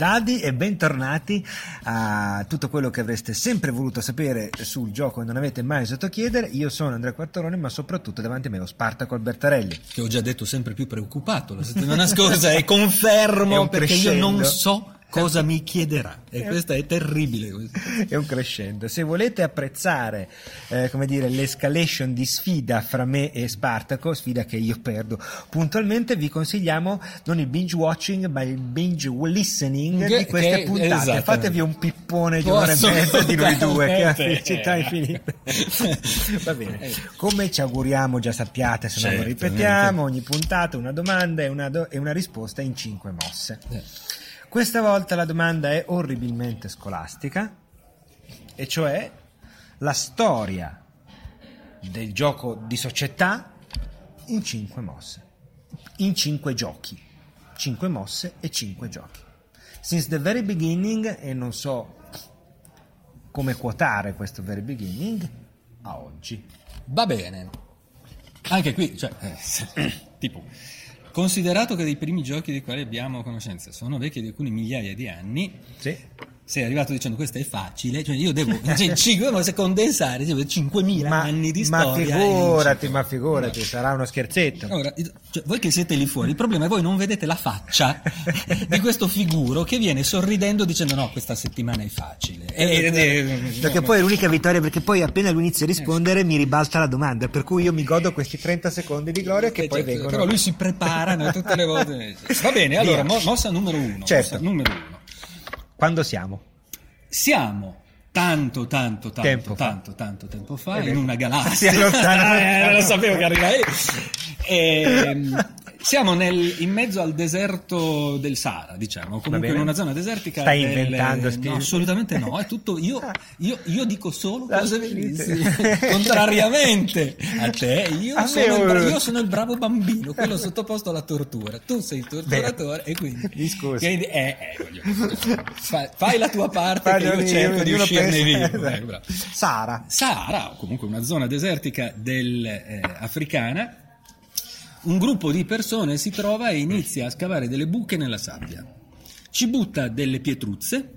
Dadi e bentornati a tutto quello che avreste sempre voluto sapere sul gioco e non avete mai osato chiedere. Io sono Andrea Quartarone, ma soprattutto davanti a me ho Spartaco Albertarelli. Che ho già detto sempre più preoccupato la settimana scorsa e confermo perché crescendo. io non so cosa mi chiederà e questa è terribile. È un crescendo. Se volete apprezzare, eh, come dire, l'escalation di sfida fra me e Spartaco, sfida che io perdo puntualmente, vi consigliamo non il binge watching, ma il binge listening Che- di queste che- puntate. Fatevi un pippone di un'ora e mezza di noi due, che ha felicità infinite. Va bene. Come ci auguriamo, già sappiate, se non lo ripetiamo, ogni puntata una domanda e una, do- e una risposta in cinque mosse. Eh. Questa volta la domanda è orribilmente scolastica, e cioè la storia del gioco di società in cinque mosse, in cinque giochi, cinque mosse e cinque giochi. Since the very beginning, e non so come quotare questo very beginning, a oggi. Va bene. Anche qui, cioè, eh, tipo, considerato che dei primi giochi dei quali abbiamo conoscenza sono vecchi di alcuni migliaia di anni, Sì. Sei arrivato dicendo questo è facile, cioè io devo, cioè, ma se condensare, cioè, 5.000 anni di ma storia. figurati, ma figurati, sarà uno scherzetto. Ora, cioè, voi che siete lì fuori, il problema è voi non vedete la faccia di questo figuro che viene sorridendo dicendo no, questa settimana è facile. E- ed è- Perché poi è l'unica vittoria, perché poi appena lui inizia a rispondere mi ribalta la domanda, per cui io mi godo questi 30 secondi di gloria che Eh, poi certo, vengono. Però lui si prepara no, tutte le volte. Va bene, allora, mo- mossa numero uno. Certo. mossa numero uno. Quando siamo? Siamo tanto, tanto, tanto, Tempo tanto, tanto tempo fa in una galassia. Eh, lo sapevo che arrivavi. Ehm, siamo nel- in mezzo al deserto del Sahara, diciamo, comunque in una zona desertica. Stai del- inventando No, assolutamente no, è tutto. Io, io- io dico solo Ah, cose bellissime. Contrariamente a te, io A sono, il, bra- io sono il bravo bambino, quello sottoposto alla tortura. Tu sei il torturatore e quindi. Quindi, eh, eh, fai, fai la tua parte Fai che io cerco di uscirne vivo. Ecco, bravo. Sara. Sahara, o comunque una zona desertica del, eh, africana, un gruppo di persone si trova e inizia a scavare delle buche nella sabbia. Ci butta delle pietruzze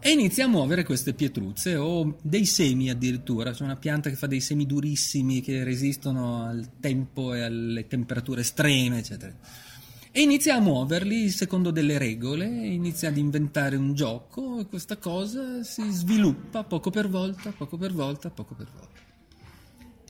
e inizia a muovere queste pietruzze o dei semi addirittura. C'è una pianta che fa dei semi durissimi che resistono al tempo e alle temperature estreme, eccetera. E inizia a muoverli secondo delle regole, inizia ad inventare un gioco e questa cosa si sviluppa poco per volta, poco per volta, poco per volta.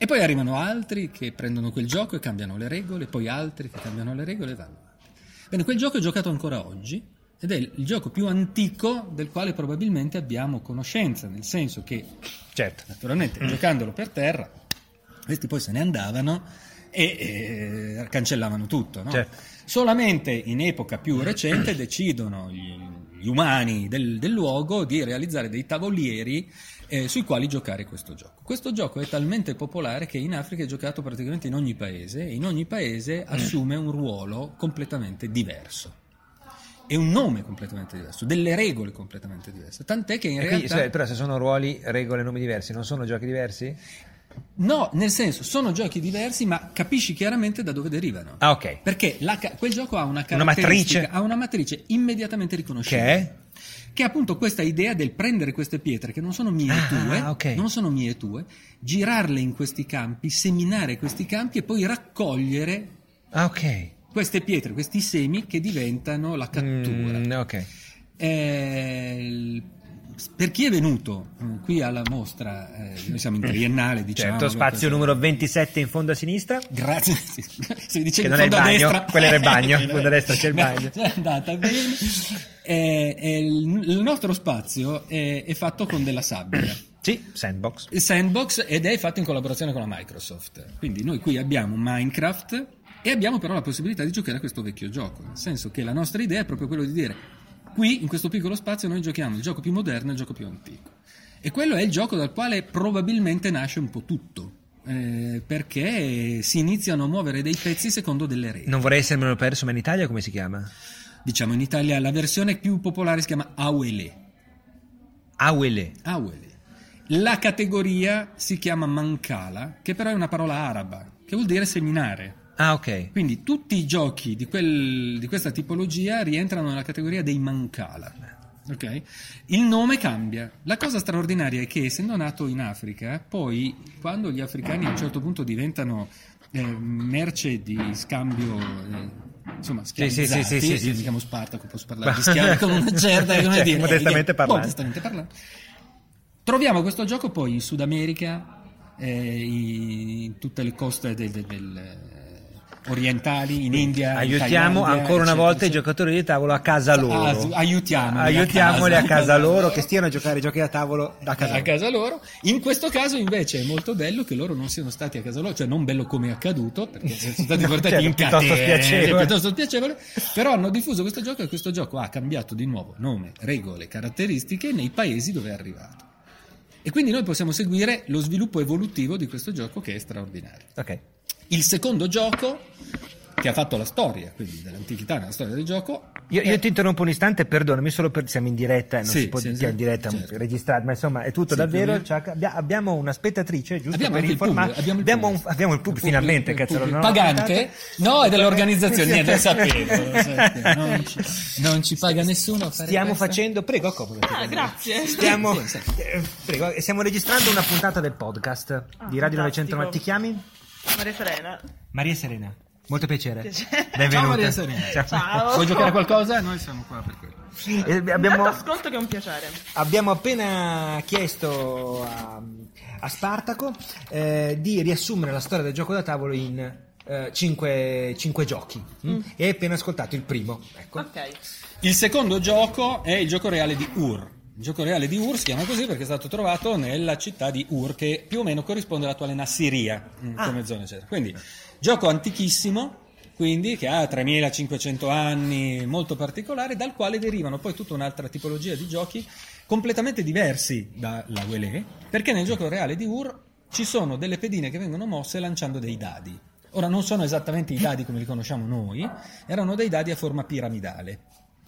E poi arrivano altri che prendono quel gioco e cambiano le regole, poi altri che cambiano le regole e vanno avanti. Bene, quel gioco è giocato ancora oggi ed è il gioco più antico del quale probabilmente abbiamo conoscenza, nel senso che Certo. naturalmente giocandolo per terra, questi poi se ne andavano e eh, cancellavano tutto. no? Certo. Solamente in epoca più recente decidono gli, gli umani del, del luogo di realizzare dei tavolieri eh, sui quali giocare questo gioco. Questo gioco è talmente popolare che in Africa è giocato praticamente in ogni paese e in ogni paese assume un ruolo completamente diverso. E un nome completamente diverso, delle regole completamente diverse. Tant'è che in E quindi, realtà. cioè, però se sono ruoli, regole, nomi diversi, non sono giochi diversi? No, nel senso, sono giochi diversi, ma capisci chiaramente da dove derivano. Ah, ok. Perché la quel gioco ha una Una caratteristica, matrice? ha una matrice immediatamente riconoscibile. Che è? Che è appunto questa idea del prendere queste pietre che non sono mie e Ah, tue, ok. non sono mie e tue, girarle in questi campi, seminare questi campi e poi raccogliere Ah, ok. queste pietre, questi semi che diventano la cattura. Mm, ok. Eh, per chi è venuto eh, qui alla mostra, eh, noi siamo in triennale, diciamo. Certo, spazio questo- numero 27 in fondo a sinistra. Grazie. Se dicevi Che non in è il fondo a bagno, destra. quello era il bagno, in fondo a destra c'è il bagno. È andata bene. Eh, eh, il, nostro spazio è, è fatto con della sabbia. Sì, sandbox. Sandbox ed è fatto in collaborazione con la Microsoft. Quindi noi qui abbiamo Minecraft e abbiamo però la possibilità di giocare a questo vecchio gioco. Nel senso che la nostra idea è proprio quello di dire: qui in questo piccolo spazio noi giochiamo il gioco più moderno e il gioco più antico. E quello è il gioco dal quale probabilmente nasce un po' tutto. eh, perché si iniziano a muovere dei pezzi secondo delle regole. Non vorrei essermelo perso, ma in Italia come si chiama? Diciamo in Italia la versione più popolare si chiama Awele. Awele. Awele. La categoria si chiama Mancala, che però è una parola araba, che vuol dire seminare. Ah, ok. Quindi tutti i giochi di, quel- di questa tipologia rientrano nella categoria dei Mancala. ok? Il nome cambia. La cosa straordinaria è che essendo nato in Africa, poi quando gli africani a un certo punto diventano eh, merce di scambio, eh, insomma, Sì, sì, sì, schiavizzati, sì, sì, sì. io mi chiamo Spartaco, posso parlare di schiavi con una certa, come Cioè, dire, modestamente eh, parlando. modestamente parlando. Troviamo questo gioco poi in Sud America, eh, in tutte le coste del- del- del, orientali, in India. in Aiutiamo Thailandia, ancora una volta i giocatori di tavolo a casa loro. Ah, su- aiutiamoli a Aiutiamoli a casa. casa loro che stiano a giocare i giochi da tavolo da casa a loro. casa loro. In questo caso invece è molto bello che loro non siano stati a casa loro, cioè non bello come è accaduto, perché sono stati portati certo, in piuttosto catene, spiacevole. piuttosto spiacevole, però hanno diffuso questo gioco e questo gioco ha cambiato di nuovo nome, regole, caratteristiche nei paesi dove è arrivato. E quindi noi possiamo seguire lo sviluppo evolutivo di questo gioco che è straordinario. Ok. Il secondo gioco che ha fatto la storia, quindi dell'antichità nella storia del gioco, Io, io ti interrompo un istante, perdonami, solo per siamo in diretta, non Sì, si può sì, dire sì, in diretta certo. registrare, ma insomma è tutto Sì, davvero. abbiamo una spettatrice, giusto Abbiamo per informare. pubblico, abbiamo il abbiamo, pubblico. abbiamo il pubblico, finalmente, il pubblico. ho Pagante? No, è dell'organizzazione, niente, lo sapevo, lo sapevo. Non ci, non ci paga nessuno Stiamo questo. facendo, prego, accomodati. Ah, grazie. Stiamo, eh, prego, stiamo registrando una puntata del podcast di Radio fantastico. 990. Ti chiami? Maria Serena. Maria Serena. Molto piacere. Piacere. Benvenuta. Ciao Maria Serena. Ciao. Vuoi giocare a qualcosa? Noi siamo qua per quello. Eh, abbiamo, Ascolto che è un piacere. abbiamo appena chiesto a, a Spartaco eh, di riassumere la storia del gioco da tavolo in eh, cinque, cinque giochi mm? e hai appena ascoltato il primo. Ecco. Ok. Il secondo gioco è il gioco reale di Ur. Il gioco reale di Ur si chiama così perché è stato trovato nella città di Ur, che più o meno corrisponde all'attuale Nassiria, mm, Ah. come zona, eccetera. Quindi, gioco antichissimo, quindi che ha 3500 anni, molto particolare, dal quale derivano poi tutta un'altra tipologia di giochi completamente diversi dalla Wele, perché nel gioco reale di Ur ci sono delle pedine che vengono mosse lanciando dei dadi. Ora non sono esattamente i dadi come li conosciamo noi, erano dei dadi a forma piramidale.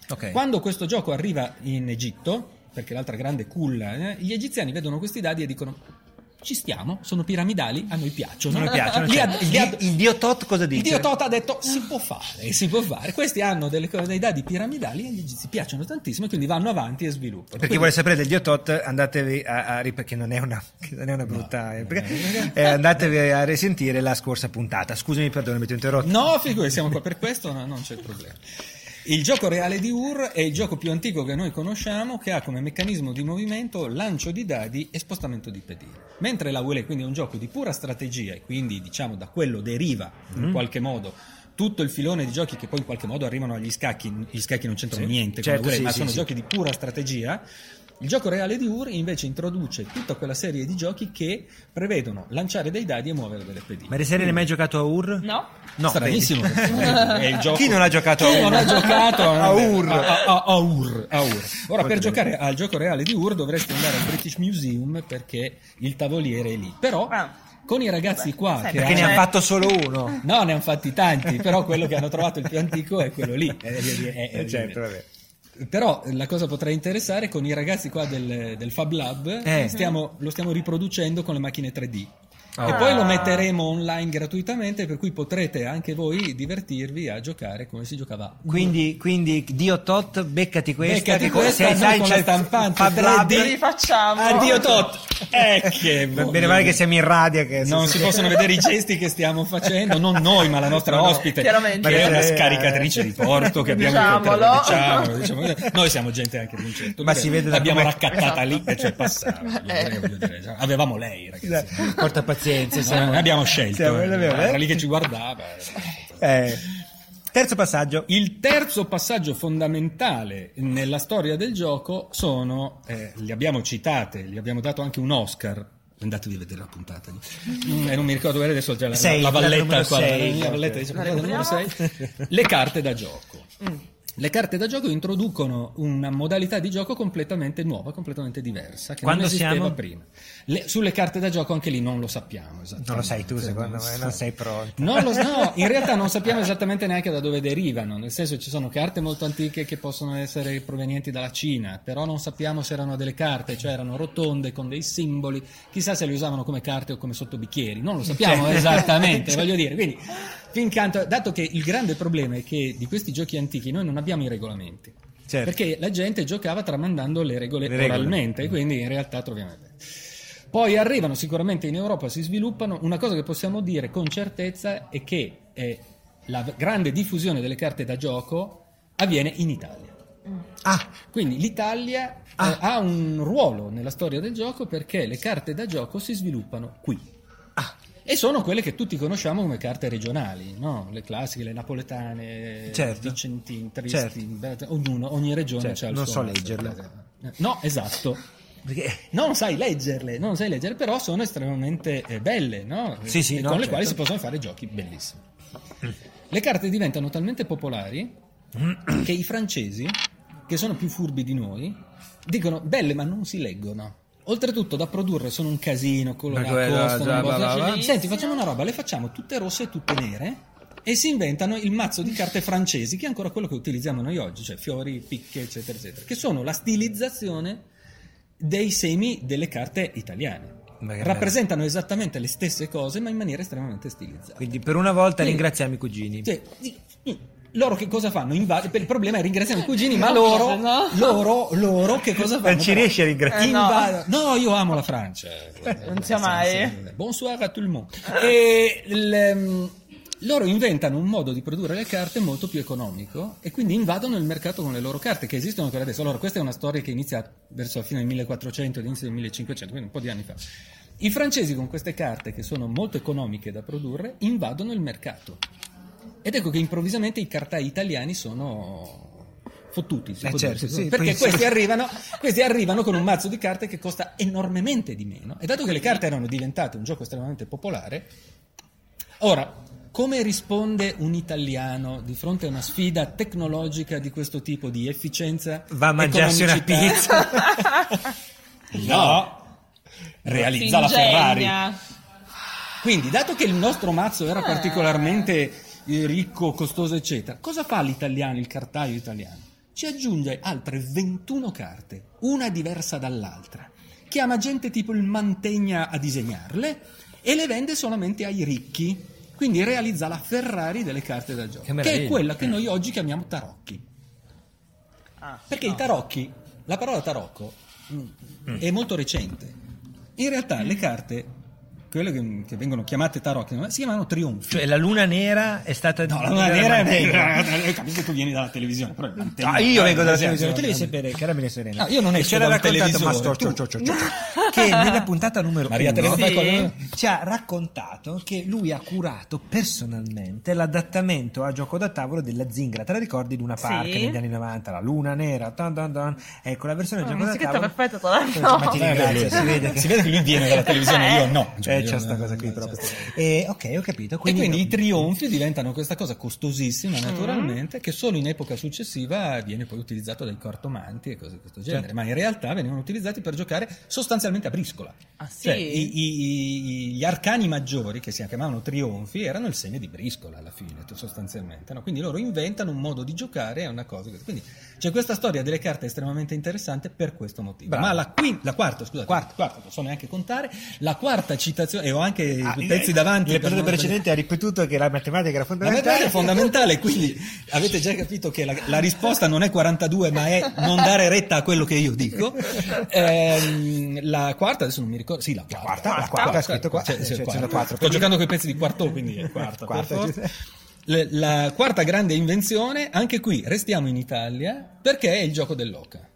Ok. Quando questo gioco arriva in Egitto, perché l'altra grande culla, eh, gli egiziani vedono questi dadi e dicono ci stiamo, sono piramidali, a noi piacciono. Non mi piacciono. Cioè, ha- li ha- il, il dio Tot cosa dice? il dio Tota ha detto si può fare, si può fare. Questi hanno delle dei dadi piramidali e agli egizi piacciono tantissimo e quindi vanno avanti e sviluppano. Per chi Quindi- vuole sapere del dio Tot, andatevi a, a perché non è una, non è una brutta. eh, perché- no. eh, andatevi a risentire la scorsa puntata. Scusami, perdonami, ti ho interrotto. No, figurati, siamo qua per questo, no, non c'è problema. Il gioco reale di Ur è il gioco più antico che noi conosciamo che ha come meccanismo di movimento lancio di dadi e spostamento di pedine. Mentre la Wele quindi è un gioco di pura strategia e quindi diciamo da quello deriva in Mm. qualche modo tutto il filone di giochi che poi in qualche modo arrivano agli scacchi, gli scacchi non c'entrano Sì, niente certo, sì, ma sì, sono giochi di pura strategia. Il gioco reale di Ur invece introduce tutta quella serie di giochi che prevedono lanciare dei dadi e muovere delle pedine. Ma Serena hai mai giocato a Ur? No? No, Stranissimo. gioco- Chi non ha giocato a Chi Ur? non ha giocato A Ur. A, a- a Ur, a Ur. Ora, Molto per bene. giocare al gioco reale di Ur dovresti andare al British Museum perché il tavoliere è lì. Però Ah. con i ragazzi Vabbè, qua sai, che Perché ne hanno- ha fatto solo uno. No, ne hanno fatti tanti, però quello che hanno trovato il più antico è quello lì. È- è- è- è- certo, vabbè. Però la cosa potrà interessare con i ragazzi qua del, del Fab Lab, Eh. stiamo- lo stiamo riproducendo con le macchine 3D. Ah. E poi lo metteremo online gratuitamente, per cui potrete anche voi divertirvi a giocare come si giocava. Quindi, quindi Dio Tot, beccati questa. Beccati che questa, se sai con c'è la stampante Fab Lab. 3D. Lo rifacciamo. Addio Tot! Eh, che Bene, male che siamo in radio. Che non si possono vedere i gesti che stiamo facendo, non noi, ma la nostra No, ospite, Chiaramente. che è una Eh, scaricatrice di porto che abbiamo Diciamolo. incontrato. Diciamo, diciamo, noi siamo gente anche di un certo Ma si vede da l'abbiamo come- raccattata Esatto. lì e cioè passava. Eh. avevamo lei, ragazzi. Porta pazienza. Eh, siamo- abbiamo scelto, siamo- eh. abbiamo- era lì che ci guardava. Eh, terzo passaggio. Il terzo passaggio fondamentale nella storia del gioco sono, eh, li abbiamo citate, gli abbiamo dato anche un Oscar. Andatevi a vedere la puntata. Mm, E non mi ricordo bene adesso c'è la, Sei, la la valletta numero qua, sei, la ok. valletta dice, La numero recuperiamo? sei. Le carte da gioco. Mm. Le carte da gioco introducono una modalità di gioco completamente nuova, completamente diversa, che Quando non esisteva siamo? prima. Le- sulle carte da gioco anche lì non lo sappiamo esattamente. Non lo sai tu, secondo me, non sei pronto. Non lo- no, in realtà non sappiamo esattamente neanche da dove derivano, nel senso ci sono carte molto antiche che possono essere provenienti dalla Cina, però non sappiamo se erano delle carte, cioè erano rotonde con dei simboli, chissà se le usavano come carte o come sottobicchieri, non lo sappiamo Cioè- esattamente, voglio dire, quindi Fincanto, dato che il grande problema è che di questi giochi antichi noi non abbiamo i regolamenti. Certo. Perché la gente giocava tramandando le regole, Le regole. oralmente, quindi in realtà troviamo. Poi arrivano sicuramente in Europa, si sviluppano. Una cosa che possiamo dire con certezza è che eh, la grande diffusione delle carte da gioco avviene in Italia. Ah, Quindi l'Italia eh, Ah. ha un ruolo nella storia del gioco perché le carte da gioco si sviluppano qui. ah, E sono quelle che tutti conosciamo come carte regionali, no? le classiche, le napoletane, Certo. vicentine, tristi, Certo. ognuno, ogni regione Certo, ha il non suo so mazzo. leggerle. No, esatto. perché... Non sai leggerle, non sai leggere, però sono estremamente eh, belle, no? Sì, sì, no, con le certo. quali si possono fare giochi bellissimi. Le carte diventano talmente popolari che i francesi, che sono più furbi di noi, dicono belle ma non si leggono. Oltretutto da produrre sono un casino, Ma quella, costano, già, bla, bla. Senti, facciamo una roba, le facciamo tutte rosse e tutte nere e si inventano il mazzo di carte francesi, che è ancora quello che utilizziamo noi oggi, cioè fiori, picche, eccetera, eccetera, che sono la stilizzazione dei semi delle carte italiane. Ma che Rappresentano esattamente le stesse cose, ma in maniera estremamente stilizzata. Quindi per una volta Sì. ringraziamo i cugini. I- loro che cosa fanno? Invade- il problema è ringraziare i cugini, ma No, loro, no. loro, loro che cosa fanno? Non ci riesci a ringraziare. Eh, no. Invado- no. io amo la Francia. Non sia mai. Bonsoir a tout le monde. E il, ehm, loro inventano un modo di produrre le carte molto più economico e quindi invadono il mercato con le loro carte che esistono ancora adesso. Allora, questa è una storia che inizia verso la fine del 1400 e inizio del 1500, quindi un po' di anni fa. I francesi con queste carte che sono molto economiche da produrre invadono il mercato. Ed ecco che improvvisamente i cartai italiani sono fottuti, Eh, certo, sì, perché questi arrivano, questi arrivano con un mazzo di carte che costa enormemente di meno. E dato che le carte erano diventate un gioco estremamente popolare, ora, come risponde un italiano di fronte a una sfida tecnologica di questo tipo di efficienza? Va a mangiarsi una economicità? no, realizza la Ferrari. Quindi, dato che il nostro mazzo era particolarmente eh, ricco, costoso, eccetera, cosa fa l'italiano, il cartaio italiano? Ci aggiunge altre 21 carte, una diversa dall'altra. Chiama gente tipo il Mantegna a disegnarle e le vende solamente ai ricchi. Quindi realizza la Ferrari delle carte da gioco, Che che, è quella che noi oggi chiamiamo tarocchi. Ah, Perché no. i tarocchi, la parola tarocco mm, è molto recente. In realtà le carte, quelle che, che vengono chiamate tarocchi, si chiamano trionfi. Cioè la luna nera è stata no, la luna nera è... Capisco che tu vieni dalla televisione, però... Ah, io vengo dalla Sì, televisione, tu devi sapere, carabine serena. No, io non esco c'era dal raccontato televisore, Mastro- tu. cio- cio- cio- che nella puntata numero Maria uno Sì. ci ha raccontato che lui ha curato personalmente l'adattamento a gioco da tavolo della Zingra. Te la ricordi di una Sì. parca negli anni 90, la luna nera, tan tan tan. ecco la versione Oh, gioco da tavolo. perfetta, tra l'altro. Ma ti Eh, si vede che si vede che lui viene dalla televisione, io no. Cioè, eh, io- c'è sta cosa qui eh, proprio. E, ok, ho capito. E Quindi, quindi i trionfi diventano questa cosa costosissima Mm. naturalmente che solo in epoca successiva viene poi utilizzato dai cartomanti e cose di questo genere, Certo. ma in realtà venivano utilizzati per giocare sostanzialmente a briscola. Ah, sì? Cioè, i- i- i- gli arcani maggiori che si chiamavano trionfi erano il segno di briscola alla fine, sostanzialmente. no? Quindi loro inventano un modo di giocare a una cosa. Quindi c'è questa storia delle carte estremamente interessante per questo motivo. Bravo. Ma la, quin- la quarta, scusate, Quarta. quarta, non so neanche contare, la quarta citazione, e ho anche Ah, i pezzi davanti. Le per puntate non- precedenti ha ripetuto che la matematica era la fondamentale. matematica è fondamentale, quindi avete già capito che la, la risposta non è 42, ma è non dare retta a quello che io dico. Ehm, la quarta, adesso non mi ricordo, sì, la quarta. quarta, la quarta, è scritto qua, Cioè, cioè, sì, sono quarta. quattro. Sto giocando con i pezzi di quarto, quindi è quarta. Quarta. Le- La quarta grande invenzione, anche qui restiamo in Italia, perché è il gioco dell'oca.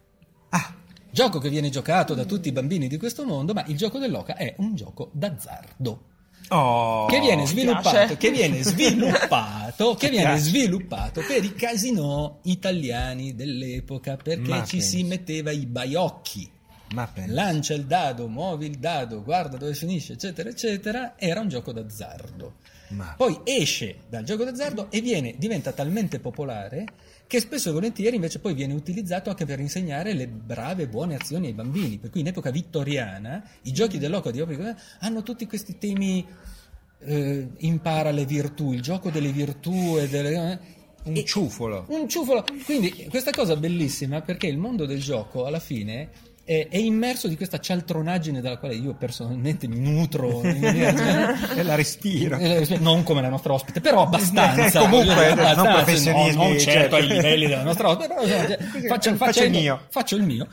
Ah, Gioco che viene giocato da tutti i bambini di questo mondo, ma il gioco dell'oca è un gioco d'azzardo oh, che viene sviluppato, che viene sviluppato, che viene sviluppato per i casinò italiani dell'epoca perché Ma ci si pensa. metteva i baiocchi. Ma. Lancia il dado, muovi il dado, guarda dove finisce, eccetera, eccetera. Era un gioco d'azzardo. Ma- Poi esce dal gioco d'azzardo e viene, diventa talmente popolare che spesso e volentieri invece poi viene utilizzato anche per insegnare le brave buone azioni ai bambini. Per cui in epoca vittoriana i giochi dell'oca di Oprico hanno tutti questi temi eh, impara le virtù, il gioco delle virtù e delle... Un e- ciufolo. un ciufolo. Quindi questa cosa bellissima perché il mondo del gioco alla fine è, è immerso di questa cialtronaggine dalla quale io personalmente mi nutro E la respiro. non come la nostra ospite, però abbastanza. Eh, comunque, non abbastanza, professionismi, no, non certo, certo. ai livelli della nostra ospite, però cioè, Così, faccio, faccio il mio. Faccio il mio.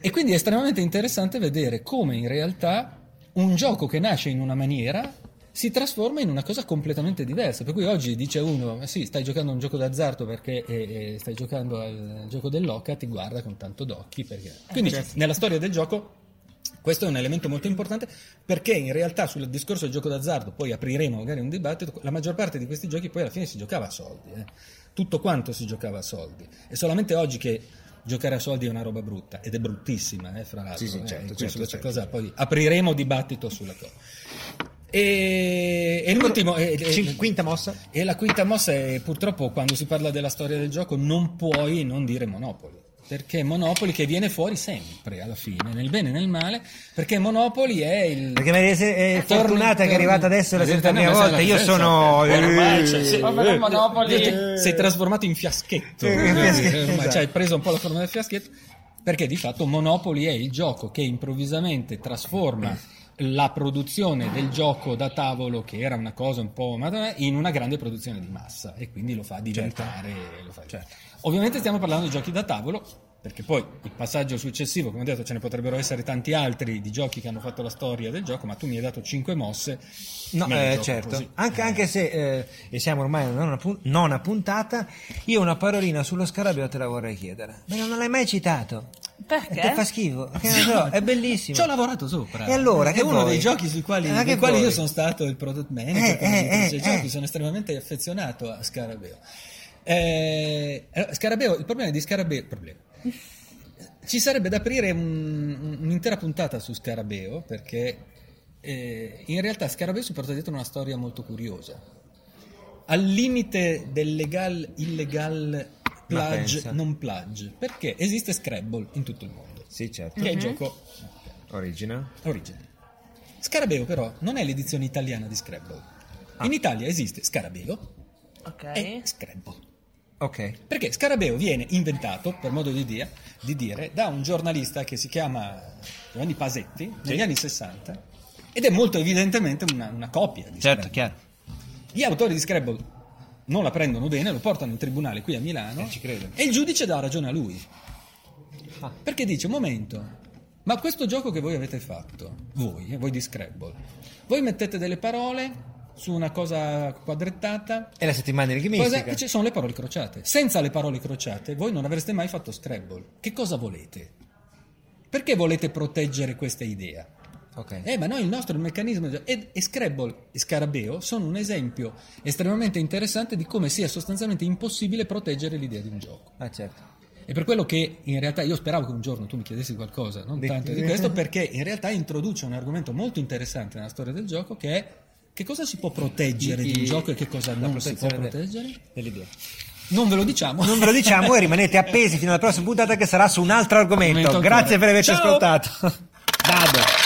E quindi è estremamente interessante vedere come in realtà un gioco che nasce in una maniera si trasforma in una cosa completamente diversa. Per cui oggi dice uno: "Ma sì, stai giocando a un gioco d'azzardo perché eh, eh, stai giocando al gioco dell'oca, ti guarda con tanto d'occhi. Perché... Quindi nella storia del gioco questo è un elemento molto importante perché in realtà sul discorso del gioco d'azzardo, poi apriremo magari un dibattito, la maggior parte di questi giochi poi alla fine si giocava a soldi, eh. tutto quanto si giocava a soldi. È solamente oggi che giocare a soldi è una roba brutta ed è bruttissima, eh, fra l'altro. Sì, sì, eh, certo, questo- certo, questa certo. cosa, poi apriremo dibattito sulla cosa. E, e l'ultimo, e- e- quinta mossa. e la quinta mossa è purtroppo quando si parla della storia del gioco non puoi non dire Monopoli. Perché Monopoli che viene fuori sempre alla fine, nel bene e nel male, perché Monopoli è il... Perché Maria Se- è Torni- fortunata che è arrivata adesso la Eh, sesta no, mia ma sai volta. Io sono. Ormai, cioè, sì. Per Monopoli- Sei trasformato in fiaschetto. Sì, in fiaschetto, Ormai, esatto. cioè, hai preso un po' la forma del fiaschetto. Perché di fatto Monopoli è il gioco che improvvisamente trasforma la produzione del gioco da tavolo, che era una cosa un po' in una grande produzione di massa e quindi lo fa diventare. lo fa- Ovviamente stiamo parlando di giochi da tavolo, perché poi il passaggio successivo, come ho detto, ce ne potrebbero essere tanti altri di giochi che hanno fatto la storia del gioco, ma tu mi hai dato 5 mosse. No, eh, certo. Anche, anche se eh, e siamo ormai a una nona, pun- nona puntata, io una parolina sullo scarabeo te la vorrei chiedere. Ma non l'hai mai citato? Perché? Ti fa schifo? Che so, è bellissimo. Ci ho lavorato sopra. E allora, è che uno vuoi? dei giochi sui quali, che dei quali io sono stato il product manager. Eh, eh, eh, giochi, eh. sono estremamente affezionato a Scarabeo. Eh, allora, Scarabeo, il problema di Scarabeo, problema. Ci sarebbe da aprire un- un'intera puntata su Scarabeo perché eh, in realtà Scarabeo si porta dietro una storia molto curiosa. Al limite del legal illegal plage non plage, perché esiste Scrabble in tutto il mondo, Sì, certo. che è il gioco Original. origine. Scarabeo però non è l'edizione italiana di Scrabble. Ah. In Italia esiste Scarabeo Ok. e Scrabble. Ok. Perché Scarabeo viene inventato, per modo di dire, di dire, da un giornalista che si chiama Giovanni Pasetti negli anni 60 ed è molto evidentemente una, una copia di Certo, Scrabble. chiaro. Gli autori di Scrabble non la prendono bene, lo portano in tribunale qui a Milano Eh, e il giudice dà ragione a lui. Ah. Perché dice, un momento, ma questo gioco che voi avete fatto, voi, eh, voi di Scrabble, voi mettete delle parole su una cosa quadrettata E la settimana Cosa- enigmistica. ci sono le parole crociate. Senza le parole crociate, voi non avreste mai fatto Scrabble. Che cosa volete? Perché volete proteggere questa idea? Ok. Eh, ma no, il nostro il meccanismo. E, e Scrabble e Scarabeo sono un esempio estremamente interessante di come sia sostanzialmente impossibile proteggere l'idea di un gioco. Ah, certo. E per quello che in realtà io speravo che un giorno tu mi chiedessi qualcosa, non tanto di questo, perché in realtà introduce un argomento molto interessante nella storia del gioco che è che cosa si può proteggere di un gioco e che cosa non si può proteggere. Dell'idea. Non ve lo diciamo. Non ve lo diciamo e rimanete appesi fino alla prossima puntata che sarà su un altro argomento. Argomento Grazie ancora. per averci Ciao! ascoltato. Vado.